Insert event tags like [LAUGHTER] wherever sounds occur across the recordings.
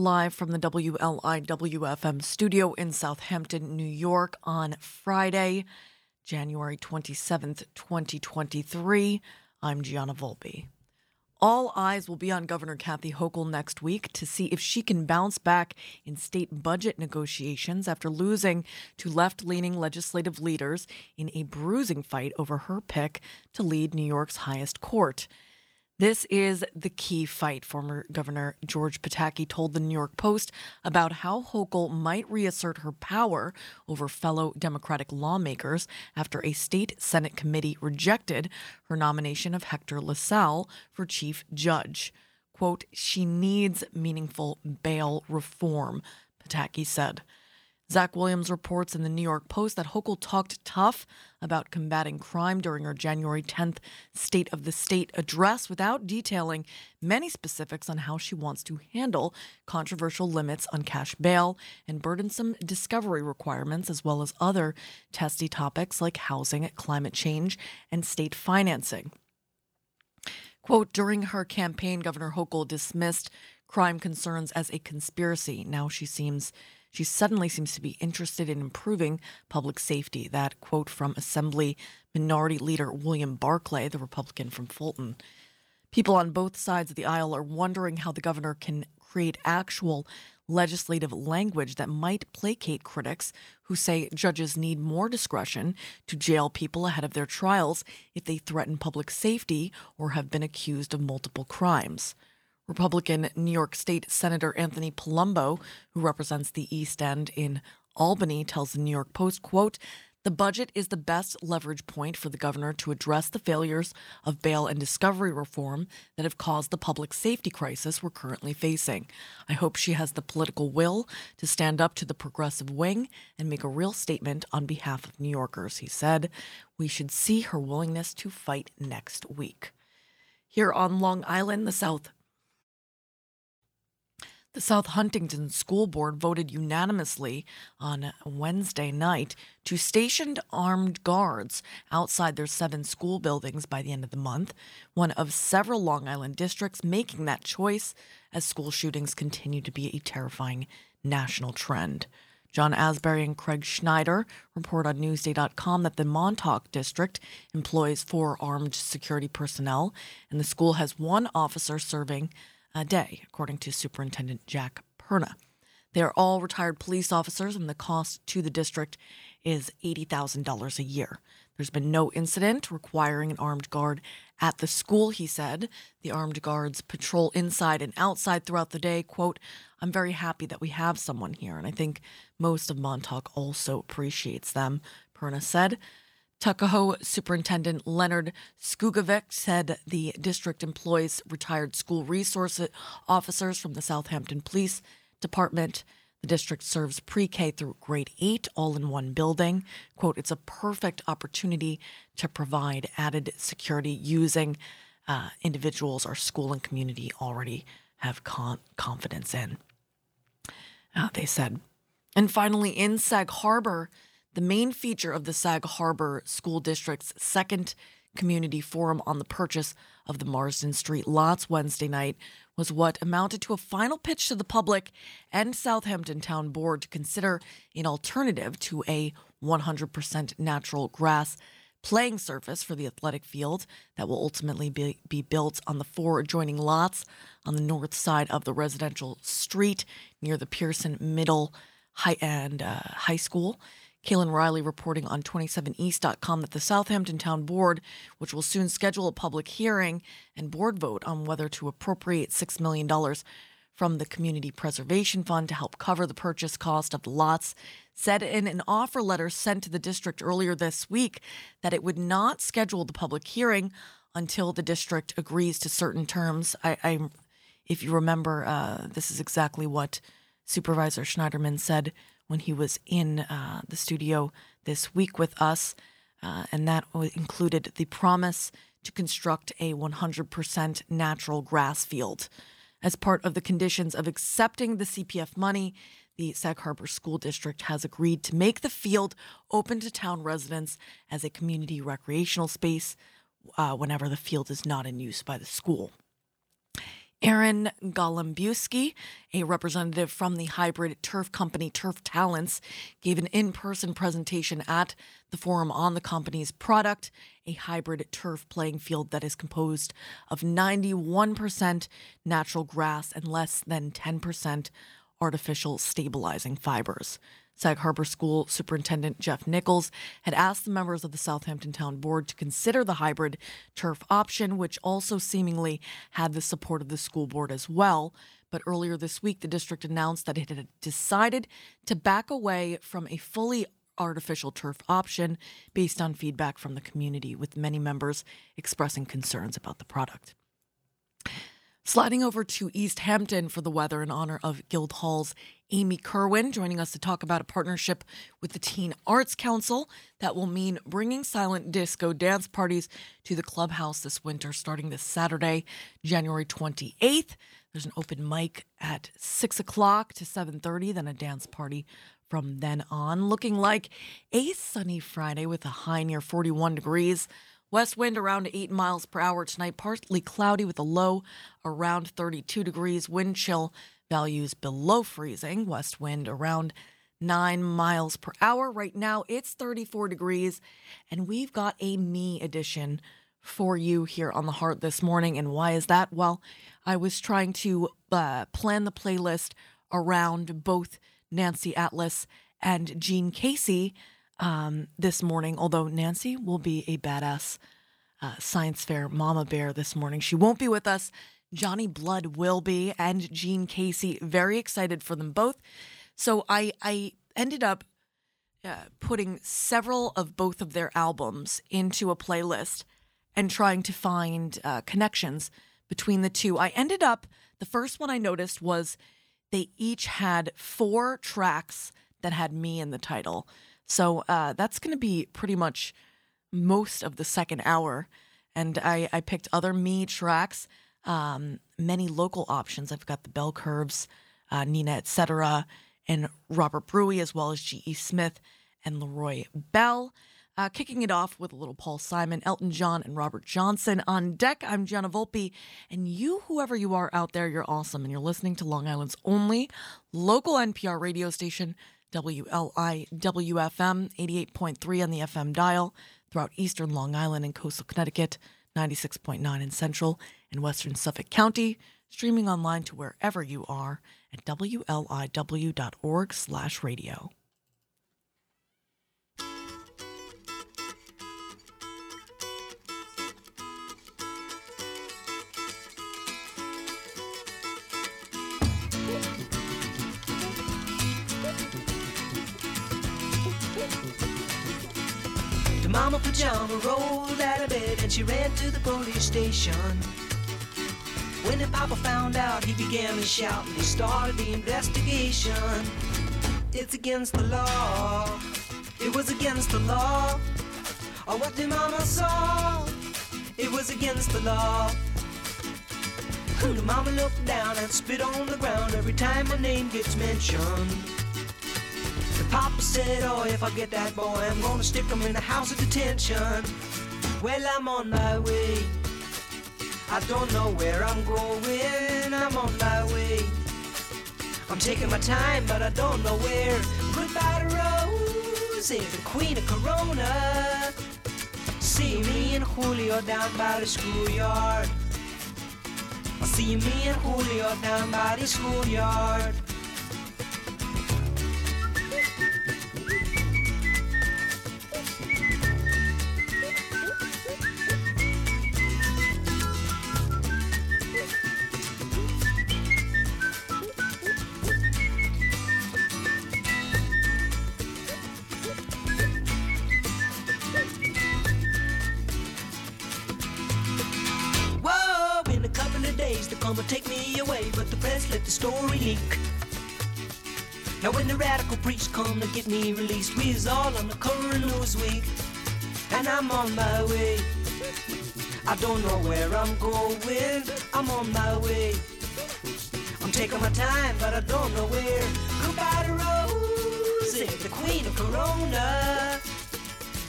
live from the WLIWFM studio in Southampton, New York on Friday, January 27th, 2023. I'm Gianna Volpe. All eyes will be on Governor Kathy Hochul next week to see if she can bounce back in state budget negotiations after losing to left leaning legislative leaders in a bruising fight over her pick to lead New York's highest court. This is the key fight, former Governor George Pataki told the New York Post about how Hochul might reassert her power over fellow Democratic lawmakers after a state Senate committee rejected her nomination of Hector LaSalle for chief judge. Quote, she needs meaningful bail reform, Pataki said. Zach Williams reports in the New York Post that Hochul talked tough about combating crime during her January 10th State of the State address without detailing many specifics on how she wants to handle controversial limits on cash bail and burdensome discovery requirements, as well as other testy topics like housing, climate change, and state financing. Quote During her campaign, Governor Hochul dismissed crime concerns as a conspiracy. Now she seems she suddenly seems to be interested in improving public safety. That quote from Assembly Minority Leader William Barclay, the Republican from Fulton. People on both sides of the aisle are wondering how the governor can create actual legislative language that might placate critics who say judges need more discretion to jail people ahead of their trials if they threaten public safety or have been accused of multiple crimes. Republican New York State Senator Anthony Palumbo, who represents the East End in Albany, tells the New York Post, quote, the budget is the best leverage point for the governor to address the failures of bail and discovery reform that have caused the public safety crisis we're currently facing. I hope she has the political will to stand up to the progressive wing and make a real statement on behalf of New Yorkers, he said. We should see her willingness to fight next week. Here on Long Island, the South the South Huntington School Board voted unanimously on Wednesday night to station armed guards outside their seven school buildings by the end of the month, one of several Long Island districts making that choice as school shootings continue to be a terrifying national trend. John Asbury and Craig Schneider report on Newsday.com that the Montauk district employs four armed security personnel, and the school has one officer serving a day, according to Superintendent Jack Perna. They are all retired police officers, and the cost to the district is $80,000 a year. There's been no incident requiring an armed guard at the school, he said. The armed guards patrol inside and outside throughout the day. Quote, I'm very happy that we have someone here, and I think most of Montauk also appreciates them, Perna said. Tuckahoe Superintendent Leonard Skuggevik said the district employs retired school resource officers from the Southampton Police Department. The district serves pre K through grade eight, all in one building. Quote, it's a perfect opportunity to provide added security using uh, individuals our school and community already have con- confidence in. Uh, they said. And finally, in Sag Harbor, the main feature of the Sag Harbor School District's second community forum on the purchase of the Marsden Street lots Wednesday night was what amounted to a final pitch to the public and Southampton Town Board to consider an alternative to a 100% natural grass playing surface for the athletic field that will ultimately be, be built on the four adjoining lots on the north side of the residential street near the Pierson Middle High and uh, High School. Kaylin Riley reporting on 27east.com that the Southampton Town Board, which will soon schedule a public hearing and board vote on whether to appropriate $6 million from the Community Preservation Fund to help cover the purchase cost of the lots, said in an offer letter sent to the district earlier this week that it would not schedule the public hearing until the district agrees to certain terms. I, I if you remember, uh, this is exactly what Supervisor Schneiderman said when he was in uh, the studio this week with us, uh, and that included the promise to construct a 100% natural grass field. As part of the conditions of accepting the CPF money, the Sag Harbor School District has agreed to make the field open to town residents as a community recreational space uh, whenever the field is not in use by the school. Aaron Golembiewski, a representative from the hybrid turf company Turf Talents, gave an in person presentation at the forum on the company's product, a hybrid turf playing field that is composed of 91% natural grass and less than 10% artificial stabilizing fibers. Sag Harbor School Superintendent Jeff Nichols had asked the members of the Southampton Town Board to consider the hybrid turf option, which also seemingly had the support of the school board as well. But earlier this week, the district announced that it had decided to back away from a fully artificial turf option based on feedback from the community, with many members expressing concerns about the product. Sliding over to East Hampton for the weather in honor of Guildhall's Amy Kerwin, joining us to talk about a partnership with the Teen Arts Council that will mean bringing silent disco dance parties to the clubhouse this winter, starting this Saturday, January 28th. There's an open mic at 6 o'clock to 7.30, then a dance party from then on. Looking like a sunny Friday with a high near 41 degrees. West wind around 8 miles per hour tonight, partly cloudy with a low around 32 degrees. Wind chill values below freezing. West wind around 9 miles per hour. Right now it's 34 degrees, and we've got a me edition for you here on the Heart this morning. And why is that? Well, I was trying to uh, plan the playlist around both Nancy Atlas and Gene Casey um, this morning, although Nancy will be a badass uh, science fair mama bear this morning. She won't be with us. Johnny Blood will be, and Gene Casey. Very excited for them both. So I I ended up uh, putting several of both of their albums into a playlist and trying to find uh, connections between the two. I ended up the first one I noticed was they each had four tracks that had me in the title. So uh, that's going to be pretty much most of the second hour. And I, I picked other me tracks, um, many local options. I've got the Bell Curves, uh, Nina, etc., and Robert Bruey, as well as G.E. Smith and Leroy Bell. Uh, kicking it off with a little Paul Simon, Elton John, and Robert Johnson on deck. I'm Gianna Volpe, and you, whoever you are out there, you're awesome, and you're listening to Long Island's only local NPR radio station, WLIWFM 88.3 on the FM dial throughout eastern Long Island and coastal Connecticut, 96.9 in central and western Suffolk County, streaming online to wherever you are at wliw.org slash radio. The mama Pajama rolled out of bed and she ran to the police station. When the Papa found out, he began to shout and he started the investigation. It's against the law. It was against the law. Or what the Mama saw. It was against the law. The Mama looked down and spit on the ground every time my name gets mentioned. The papa said, oh, if I get that boy, I'm gonna stick him in the house of detention. Well, I'm on my way. I don't know where I'm going, I'm on my way. I'm taking my time, but I don't know where. Goodbye to Rose, the queen of Corona. See me and Julio down by the schoolyard. See me and Julio down by the schoolyard. preach, come and get me released. We all on the coroner's week, and I'm on my way. I don't know where I'm going, I'm on my way. I'm taking my time, but I don't know where. Goodbye to Rosie, the queen of Corona.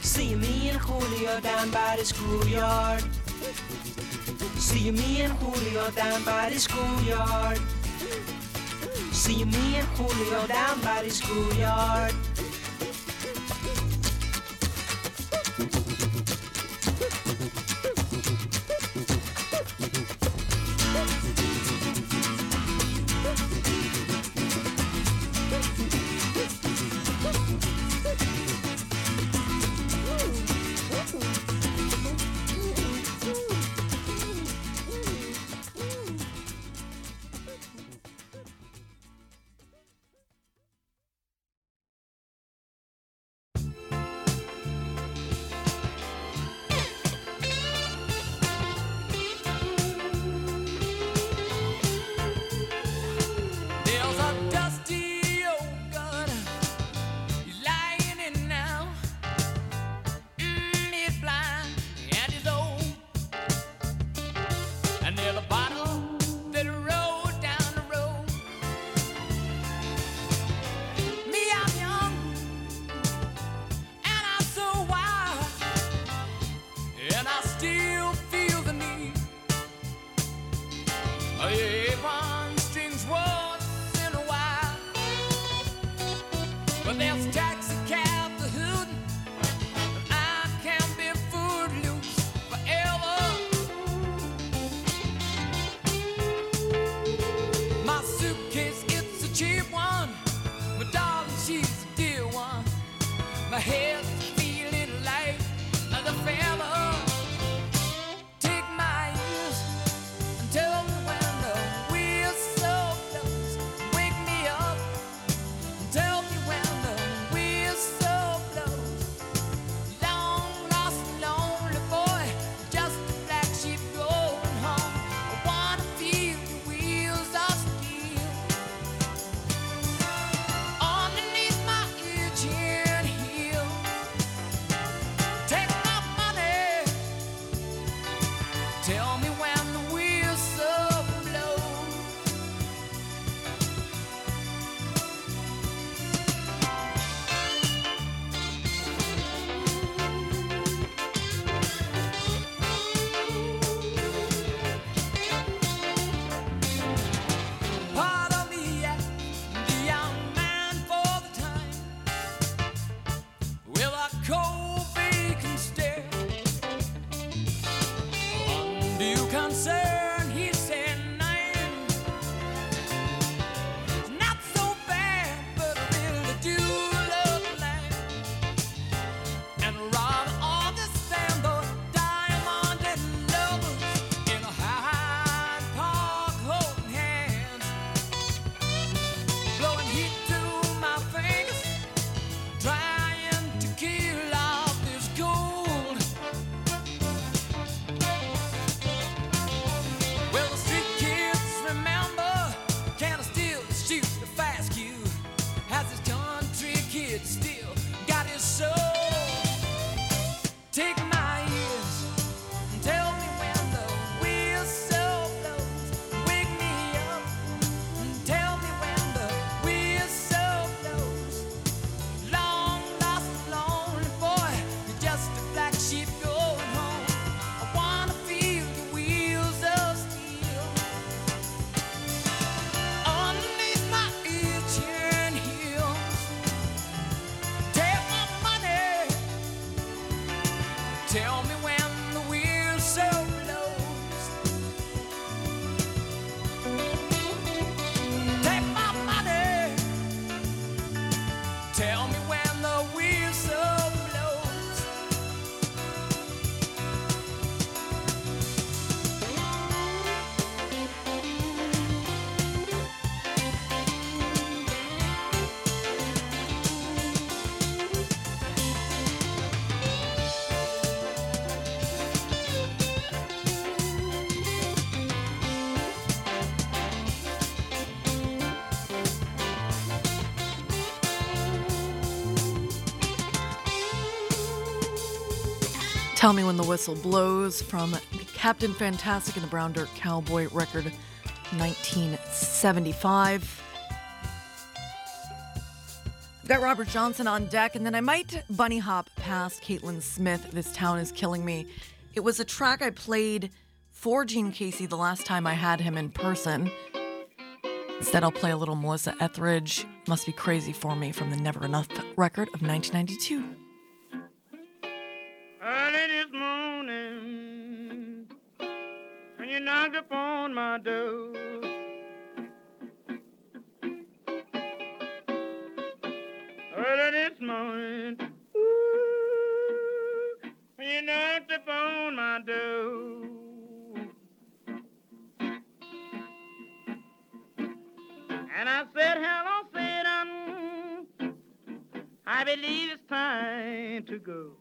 See me and Julio down by the schoolyard. See me and Julio down by the schoolyard. See me and Julio down by the schoolyard. Tell Me When the Whistle Blows from Captain Fantastic and the Brown Dirt Cowboy record 1975. I've got Robert Johnson on deck, and then I might bunny hop past Caitlin Smith, This Town Is Killing Me. It was a track I played for Gene Casey the last time I had him in person. Instead, I'll play a little Melissa Etheridge, Must Be Crazy for Me from the Never Enough record of 1992. Knocked upon my door, early this morning, ooh, you knocked upon my door. And I said, hello, Satan, I believe it's time to go.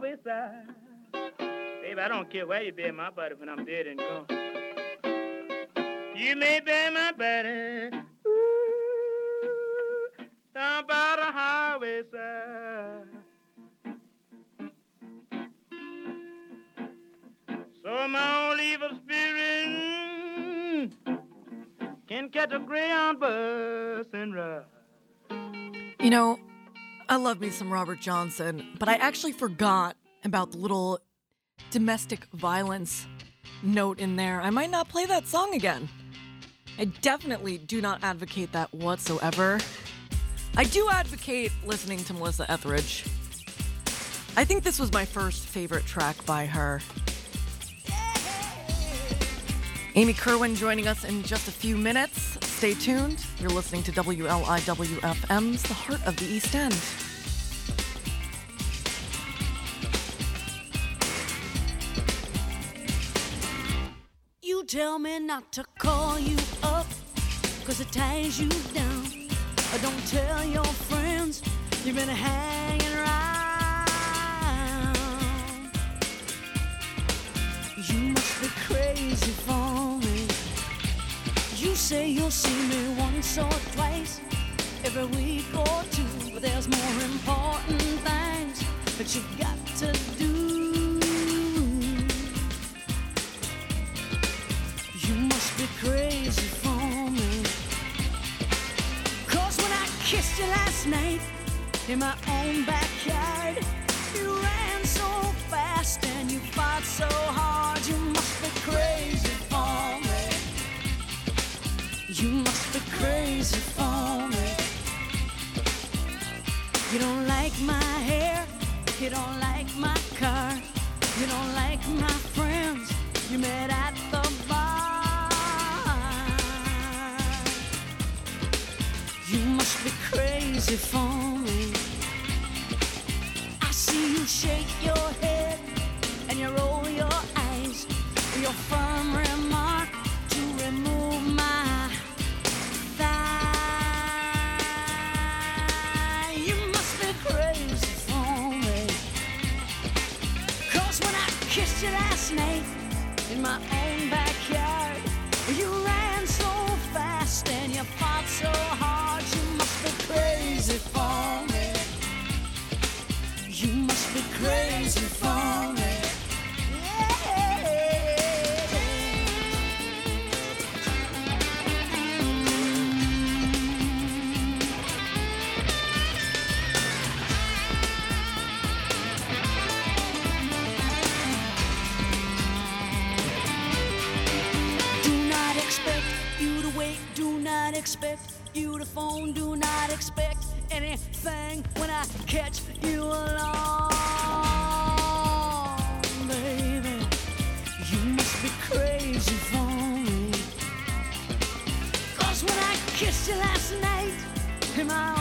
Highway side. Baby, I don't care where you bury my body when I'm dead and gone. You may bury my body ooh, down by the highway side. So my old evil spirit can catch a Greyhound bus and ride. You know, I love me some Robert Johnson, but I actually forgot about the little domestic violence note in there. I might not play that song again. I definitely do not advocate that whatsoever. I do advocate listening to Melissa Etheridge. I think this was my first favorite track by her. Amy Kerwin joining us in just a few minutes. Stay tuned. You're listening to WLIWFM's The Heart of the East End. You tell me not to call you up, cause it ties you down. Or don't tell your friends you've been hanging around. You must be crazy for. You say you'll see me once or twice every week or two, but there's more important things that you've got to do. You must be crazy for me. Cause when I kissed you last night in my own backyard, you ran so fast and you fought so hard. You must be crazy You must be crazy for me. You don't like my hair, you don't like my car, you don't like my friends you met at the bar. You must be crazy for me. I see you shake your head and you roll your eyes. Your firm my anything when I catch you alone, baby. You must be crazy for me. Cause when I kissed you last night in my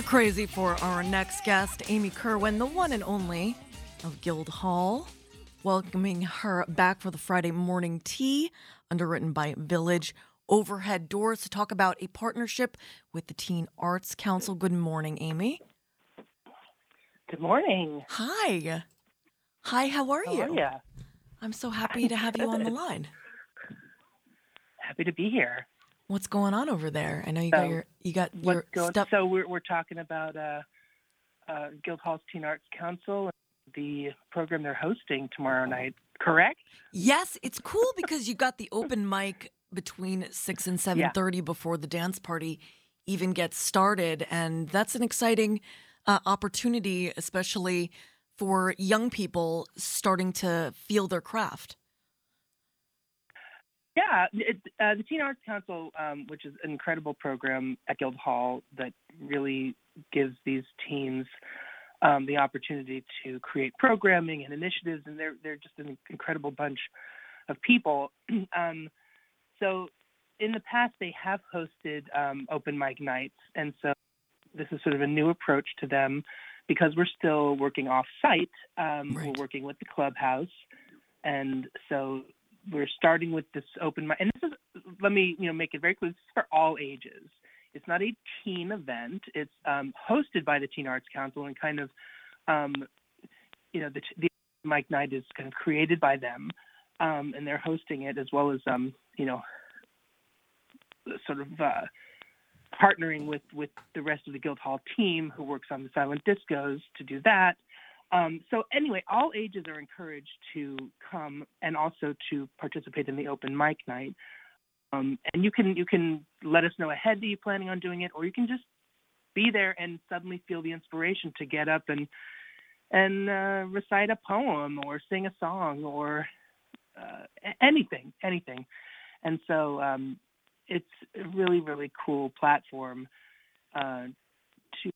We're crazy for our next guest, Amy Kerwin, the one and only of Guildhall. Welcoming her back for the Friday morning tea, underwritten by Village Overhead Doors, to talk about a partnership with the Teen Arts Council. Good morning, Amy. Good morning. Hi. Hi, how are How you? are you? I'm so happy to have you on the [LAUGHS] line. Happy to be here. What's going on over there? I know you got your you got your going? stuff. So we're we're talking about uh, uh, Guildhall's Teen Arts Council, the program they're hosting tomorrow night. Correct? Yes, it's cool because you got the open mic between six and seven thirty before the dance party even gets started, and that's an exciting uh, opportunity, especially for young people starting to feel their craft. Yeah, it, uh, the Teen Arts Council, um, which is an incredible program at Guildhall that really gives these teens um, the opportunity to create programming and initiatives, and they're they're just an incredible bunch of people. [CLEARS THROAT] um, so, in the past, they have hosted um, open mic nights, and so this is sort of a new approach to them because we're still working off site. Um, Right. We're working with the clubhouse, and so we're starting with this open mic. And this is, let me you know make it very clear, this is for all ages. It's not a teen event. It's um, hosted by the Teen Arts Council and kind of, um, you know, the, the Mike Night is kind of created by them, um, and they're hosting it as well as, um, you know, sort of uh, partnering with with the rest of the Guildhall team who works on the silent discos to do that. Um, so anyway, all ages are encouraged to come and also to participate in the open mic night. Um, and you can you can let us know ahead that you're planning on doing it, or you can just be there and suddenly feel the inspiration to get up and and uh, recite a poem or sing a song or uh, anything, anything. And so um, it's a really really cool platform uh, to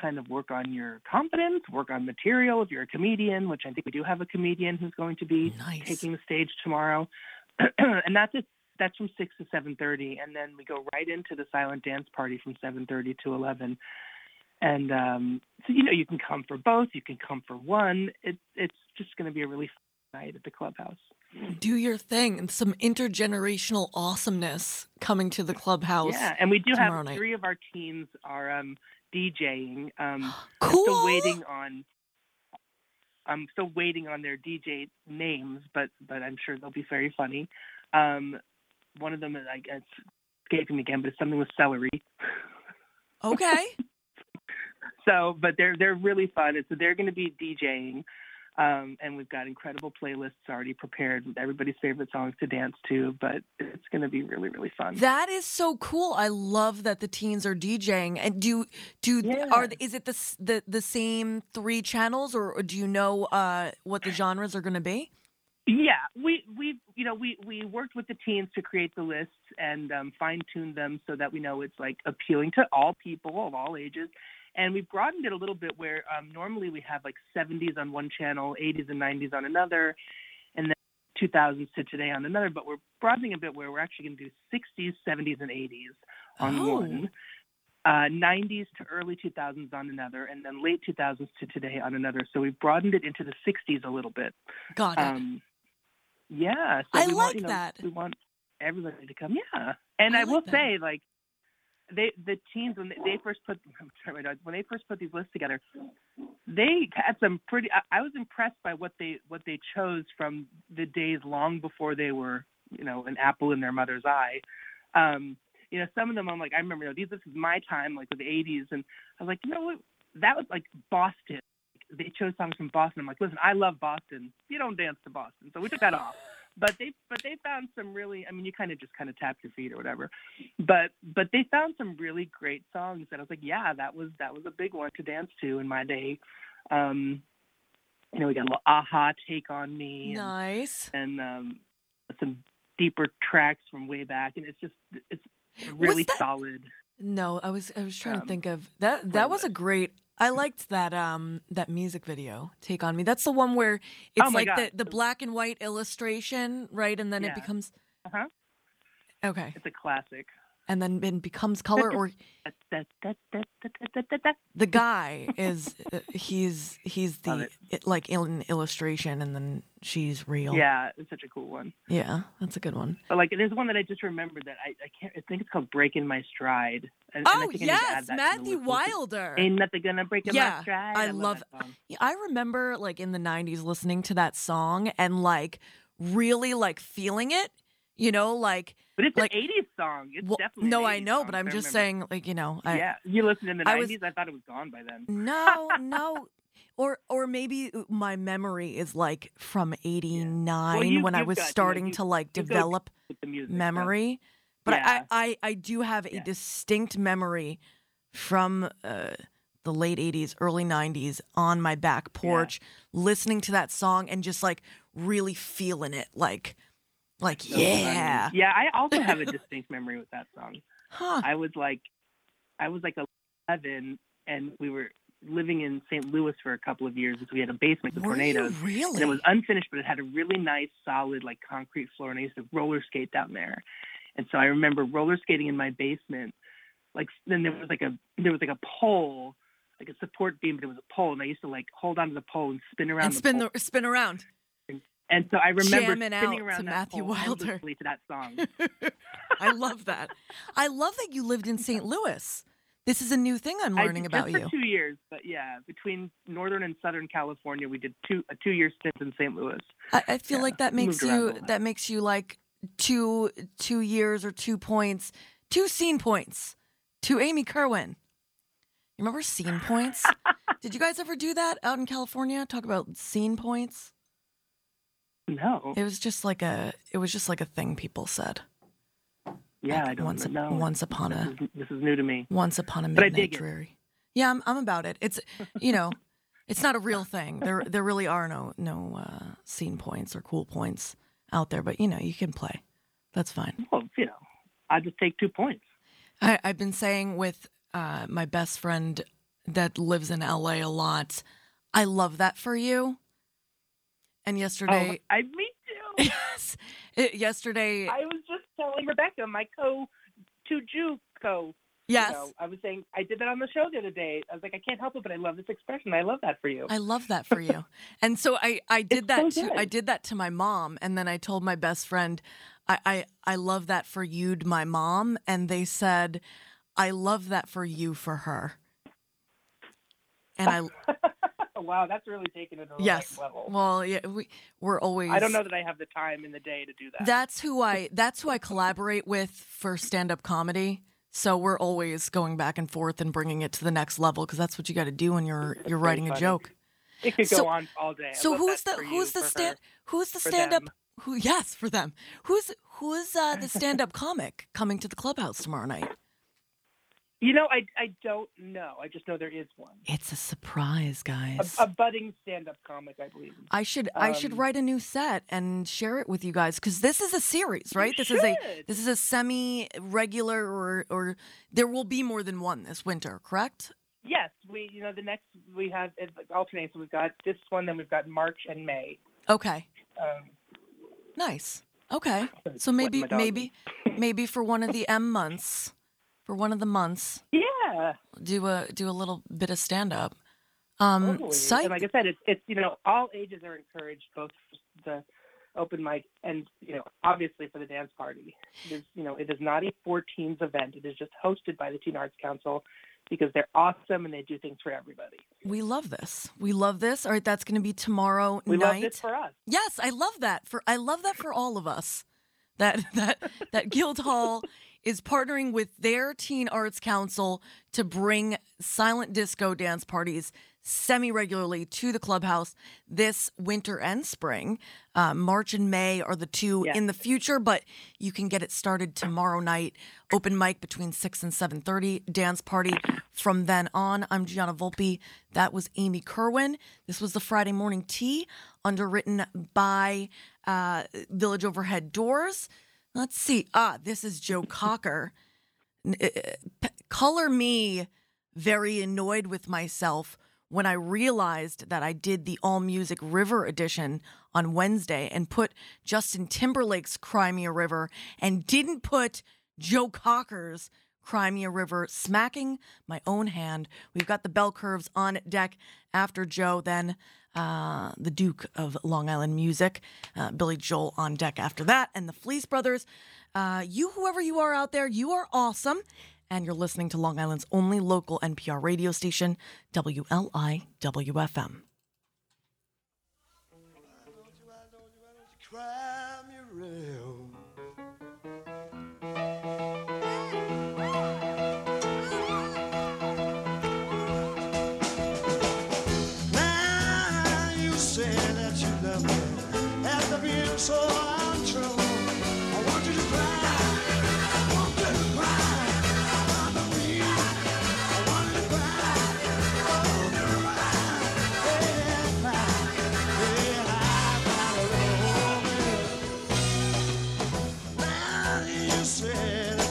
kind of work on your confidence, work on material. If you're a comedian, which I think we do have a comedian who's going to be Nice. taking the stage tomorrow, [CLEARS THROAT] and that's it. That's from six to seven thirty, and then we go right into the silent dance party from seven thirty to eleven. And um, so you know you can come for both, you can come for one. It, it's just going to be a really fun night at the clubhouse. Do your thing and some intergenerational awesomeness coming to the clubhouse. Yeah, and we do have night. three of our teens are um, DJing. Um, [GASPS] I'm Cool. still waiting on. I'm still waiting on their DJ names, but but I'm sure they'll be very funny. Um, one of them is I guess escaping me again, but it's something with celery. Okay. [LAUGHS] So, but they're they're really fun. And so they're going to be DJing, um, and we've got incredible playlists already prepared with everybody's favorite songs to dance to. But it's going to be really really fun. That is so cool. I love that the teens are DJing. And do do Yeah. are is it the the the same three channels, or, or do you know uh, what the genres are going to be? Yeah, we we you know we we worked with the teens to create the lists and um, fine tune them so that we know it's like appealing to all people of all ages. And we've broadened it a little bit where um, normally we have like 70s on one channel, 80s and 90s on another, and then 2000s to today on another. But we're broadening a bit where we're actually going to do 60s, 70s, and 80s on Oh. one, uh, 90s to early 2000s on another, and then late 2000s to today on another. So we've broadened it into the 60s a little bit. Got it. Um, yeah, so I we like want, you know, that. We want everybody to come. Yeah, and I I, like will that. say, like, they the teams when they, first put [LAUGHS] I'm sorry, my dog, when they first put these lists together, they they had some pretty. I, I was impressed by what they what they chose from the days long before they were, you know, an apple in their mother's eye. Um, you know, some of them I'm like, I remember, you know, these this is my time, like with the '80s, and I was like, you know what, that was like Boston. They chose songs from Boston. I'm like, listen, I love Boston. You don't dance to Boston, so we took that off. But they but they found some really. I mean, you kind of just kind of tap your feet or whatever. But but they found some really great songs that I was like, yeah, that was that was a big one to dance to in my day. Um, you know, we got a little a-ha take on me. Nice. and um, some deeper tracks from way back, and it's just it's really solid. No, I was I was trying to Um, think of that. That was a great. I liked that um that music video. Take on me. That's the one where it's Oh like God. the the black and white illustration, right? And then it becomes Uh-huh. okay, It's a classic. And then it becomes color. Or the guy is uh, he's he's the it. like in illustration, and then she's real. Yeah, it's such a cool one. yeah, that's a good one. But like, there's one that I just remembered that I, I can't. I think it's called "Breaking My Stride." And, and Oh think I need to add yes, that to the Matthew. Wilder. Ain't nothing gonna break Yeah, my stride. I love, love-. Yeah, I remember like in the 90s listening to that song and like really like feeling it, you know, like But it's like- an '80s song. It's well, definitely no, I know, song, but I'm just saying like, you know, I yeah, you listened in the I was- '90s. I thought it was gone by then. no, [LAUGHS] no or or maybe my memory is like from 89 you- when I was got- you know, starting you- to like develop music memory. But Yeah. I, I I do have a Yeah. distinct memory from uh, the late 80s, early 90s on my back porch listening to that song and just like really feeling it like like So funny. yeah. Yeah, I also have a [LAUGHS] distinct memory with that song. Huh. I was like, I was like 11, and we were living in St. Louis for a couple of years. So we had a basement with Were you tornadoes. really? And it was unfinished, but it had a really nice, solid, like concrete floor. And I used to roller skate down there. And so I remember roller skating in my basement. Like then there was like a there was like a pole, like a support beam, but it was a pole, and I used to like hold onto the pole and spin around and spin the spin around. And so I remember jamming spinning around to Matthew Wilder. to that song. [LAUGHS] I love that. I love that you lived in St. Louis. This is a new thing I'm learning about just you. two years, but yeah, between northern and southern California, we did two a two year stint in St. Louis. I, I feel Yeah, like that makes moved around a you that makes you like two two years or two points, two scene points to Amy Kerwin. You remember scene points? [LAUGHS] Did you guys ever do that out in California? Talk about scene points. No, It was just like a it was just like a thing people said. yeah, like I don't once a- know. once upon this a- is, this is new to me. Once upon a But I midnight dig it. dreary. Yeah, I'm I'm about it. It's you know, [LAUGHS] it's not a real thing. There there really are no no uh, scene points or cool points out there, but you know, you can play. That's fine. Well, you know, I just take two points. I, I've been saying with uh, my best friend that lives in LA a lot, I love that for you. And yesterday, oh, I me too. [LAUGHS] yes, it, yesterday, I was just telling Rebecca, my co, two Jew co. yes, You know, I was saying I did that on the show the other day. I was like, I can't help it, but I love this expression. I love that for you. I love that for you. [LAUGHS] and so I, I did It's that so to. I did that to my mom, and then I told my best friend, I, I, I love that for you to my mom, and they said, I love that for you for her. And I [LAUGHS] wow, that's really taken it to the yes, next level. well, yeah, we we're always. I don't know that I have the time in the day to do that. That's who I [LAUGHS] that's who I collaborate with for stand up comedy. So we're always going back and forth and bringing it to the next level because that's what you got to do when you're you're writing a joke. it could go so- on all day. So who's the that for you, who's the stand who's the stand up who yes for them who's who's uh, the [LAUGHS] stand up comic coming to the clubhouse tomorrow night? You know, I I don't know. I just know there is one. It's a surprise, guys. A, a budding stand-up comic, I believe. I should I should um, write a new set and share it with you guys because this is a series, right? This is a this is a semi regular or or there will be more than one this winter, correct? Yes, we. You know, the next we have it alternates. We've got this one, then we've got March and May. Okay, Um, nice. Okay, so maybe maybe maybe for one of the M months, for one of the months, yeah, do a do a little bit of stand up. Um, totally. psych- And like I said, it's it's you know all ages are encouraged, both the open mic and you know obviously for the dance party. It is you know it is not a four teens event. It is just hosted by the Teen Arts Council. because they're awesome and they do things for everybody. We love this. We love this. All right, that's going to be tomorrow We night. love this for us. Yes, I love that for I love that for all of us. That [LAUGHS] that that Guildhall is partnering with their Teen Arts Council to bring silent disco dance parties semi regularly to the clubhouse this winter and spring. Uh, March and May are the two Yes. in the future, but you can get it started tomorrow night. Open mic between six and seven thirty. Dance party from then on. I'm Gianna Volpe. That was Amy Kerwin. This was the Friday morning tea, underwritten by uh, Village Overhead Doors. Let's see. Ah, this is Joe Cocker. Uh, p- Color me very annoyed with myself when I realized that I did the All Music River edition on Wednesday and put Justin Timberlake's Cry Me a River and didn't put Joe Cocker's Cry Me a River, smacking my own hand. We've got the bell curves on deck after Joe, then uh, the Duke of Long Island Music, uh, Billy Joel on deck after that, and the Felice Brothers. Uh, you, whoever you are out there, you are awesome. And you're listening to Long Island's only local NPR radio station, WLIWFM.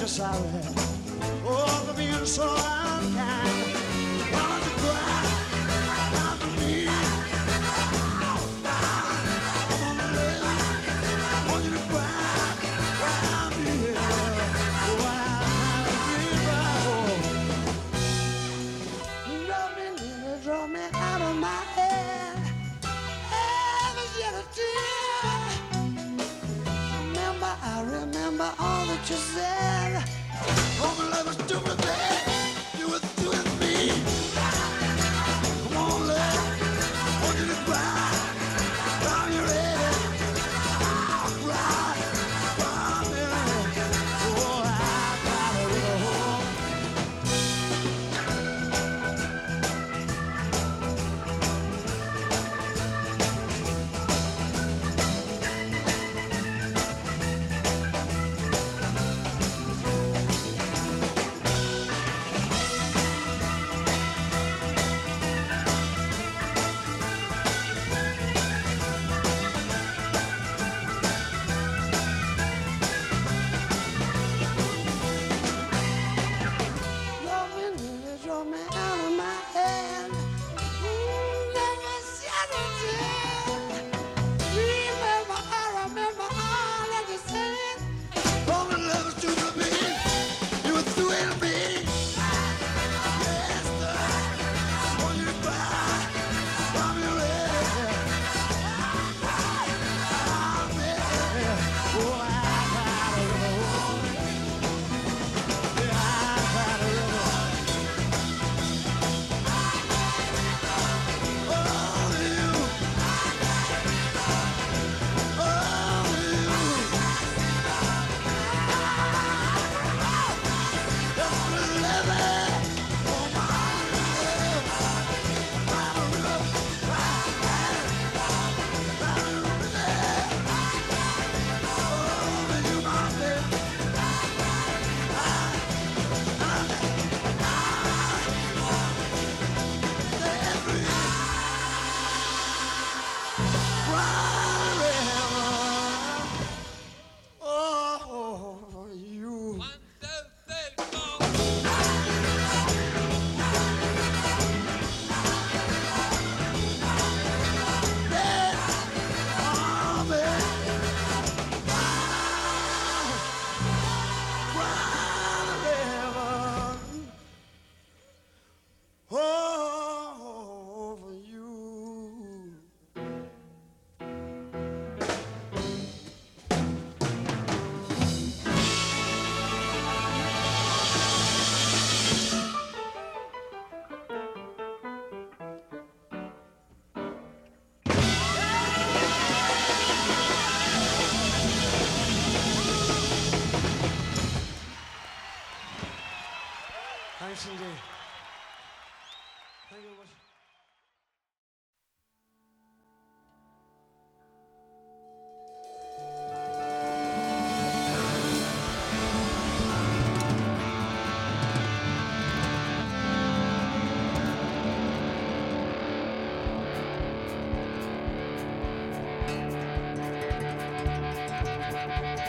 Sorry. Oh, for being so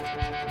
All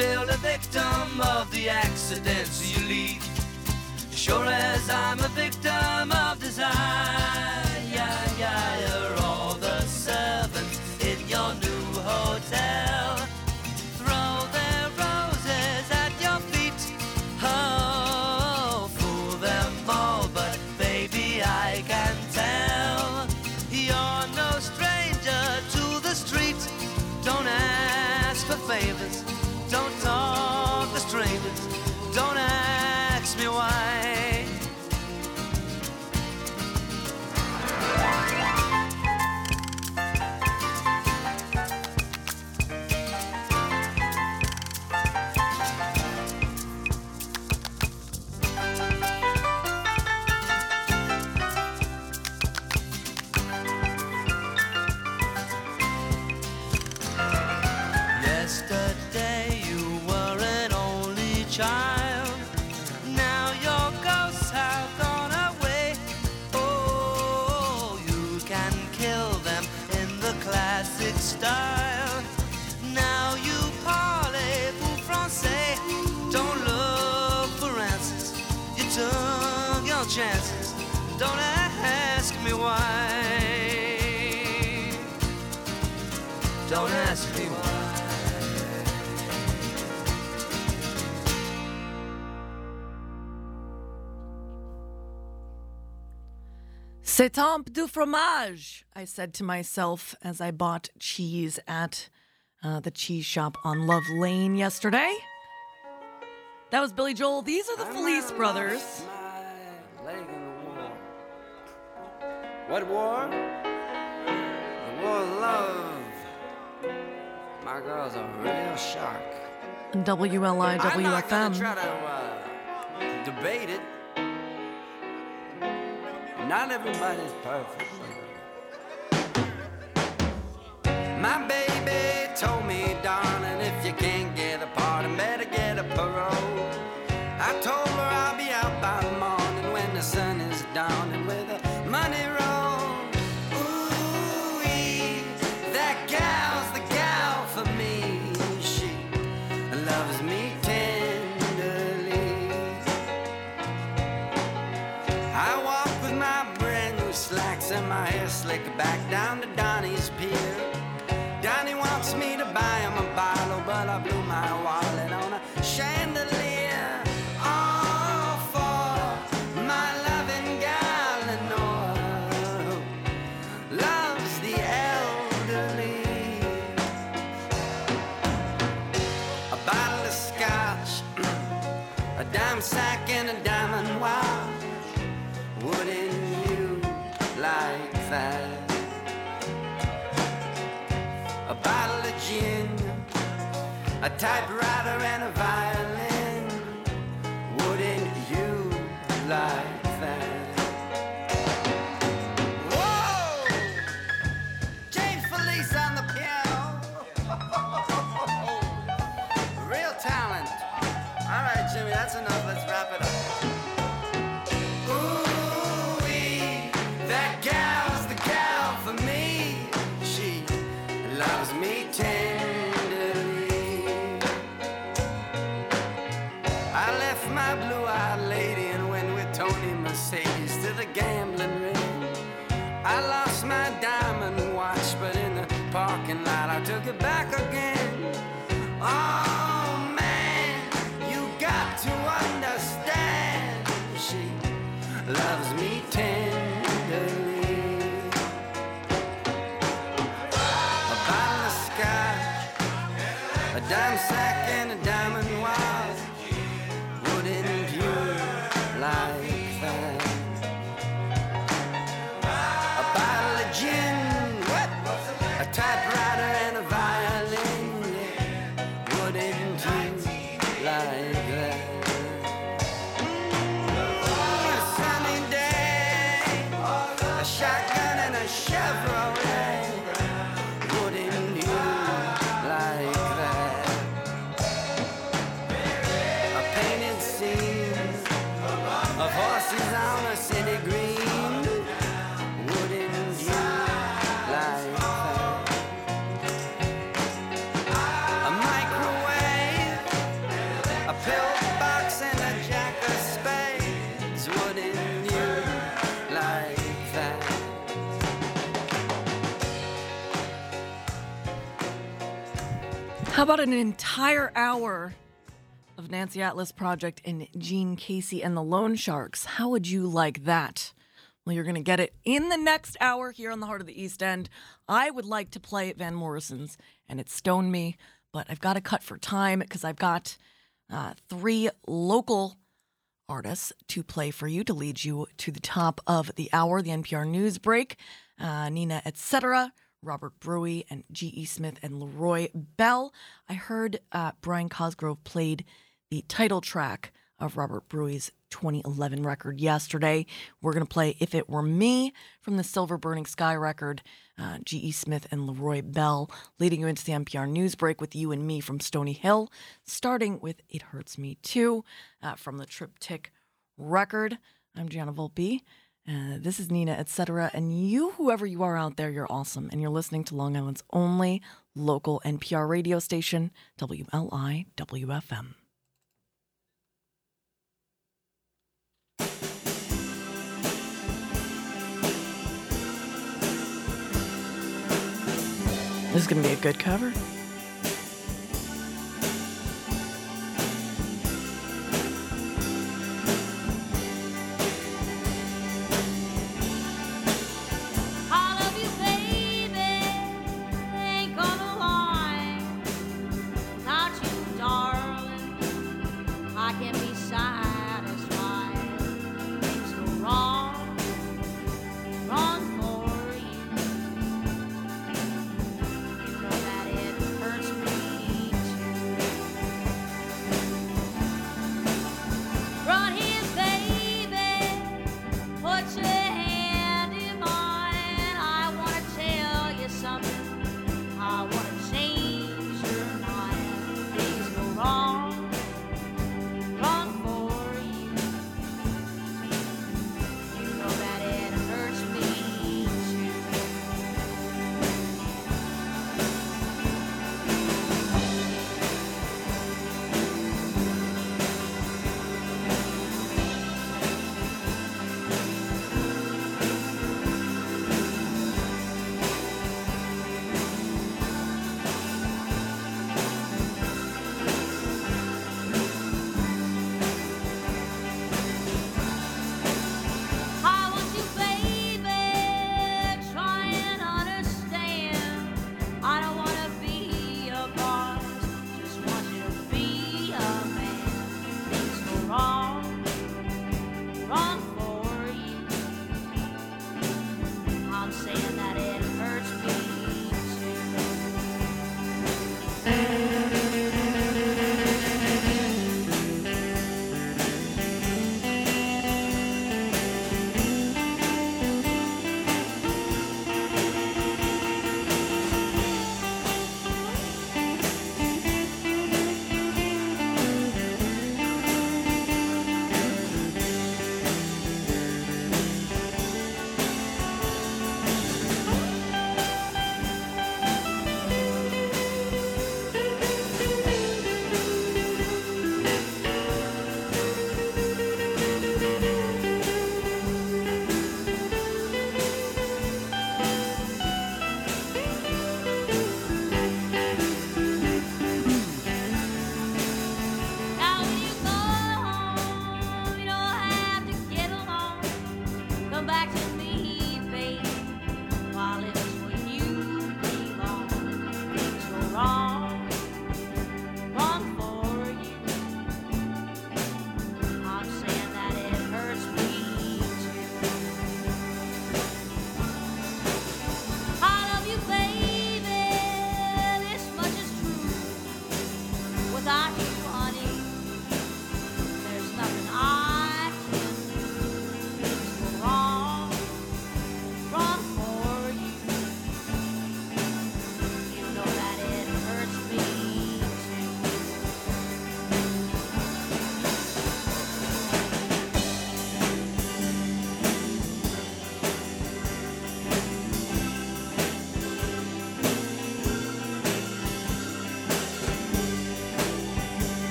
still C'est temps du fromage, I said to myself as I bought cheese at uh, the cheese shop on Love Lane yesterday. That was Billy Joel. These are the Felice brothers. My leg in the war. What war? The war of love. My girl's a real shark. WLI I'm not gonna try to uh, debate it. Not everybody's perfect. My baby told me, darling, typewriter, back again. Like that? How about an entire hour of Nancy Atlas Project and Gene Casey and the Lone Sharks? How would you like that? Well, you're going to get it in the next hour here on the Heart of the East End. I would like to play at Van Morrison's, and it stoned me, but I've got to cut for time because I've got uh, three local artists to play for you to lead you to the top of the hour, the NPR news break. Uh, Nina, etc., Robert Brewy, and G.E. Smith and Leroy Bell. I heard uh, Brian Cosgrove played the title track of Robert Brewy's 2011 record yesterday. We're going to play If It Were Me from the Silver Burning Sky record. Uh, G.E. Smith and Leroy Bell leading you into the NPR news break with you and me from Stony Hill, starting with It Hurts Me Too uh, from the Triptych record. I'm Gianna Volpe. Uh, this is Nina, etc. And you, whoever you are out there, you're awesome. And you're listening to Long Island's only local NPR radio station, WLI WFM. This is going to be a good cover.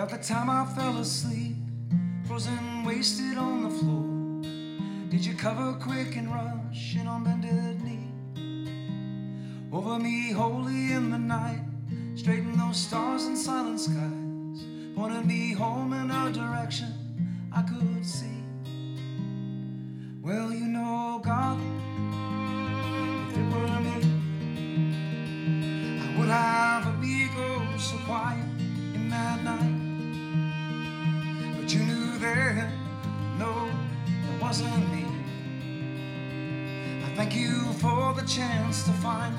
About the time I fell asleep, frozen, wasted on the floor. Did you cover quick and rush in on bended knee? Over me, holy in the night, straighten those stars and silent skies, pointed me home in a direction I could see. Well, you know, God, if it were me, I thank you for the chance to find,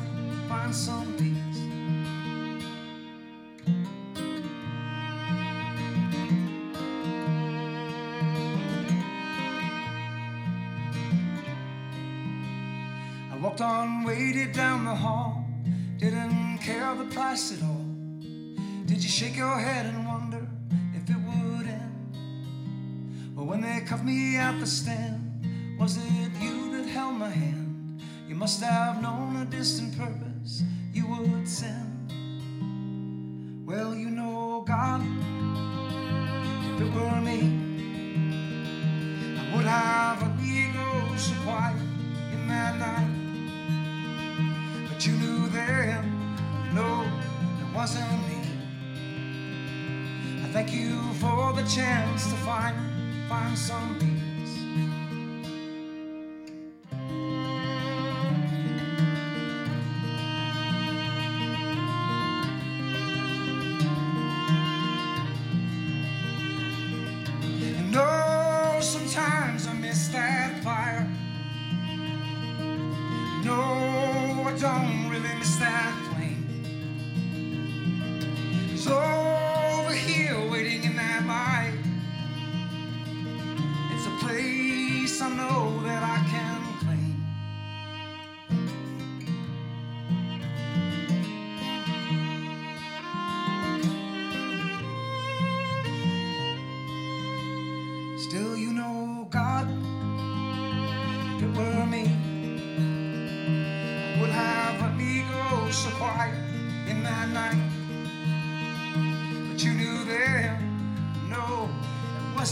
find some peace. I walked on, waited down the hall, didn't care the price at all. Did you shake your head and me at the stand, was it you that held my hand? You must have known a distant purpose you would send. Well, you know, God, if it were me, I would have an ego so quiet in that night. But you knew then, no, it wasn't me. I thank you for the chance to find, find some peace.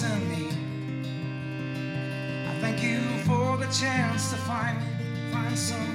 Wasn't me. I thank you for the chance to find, find some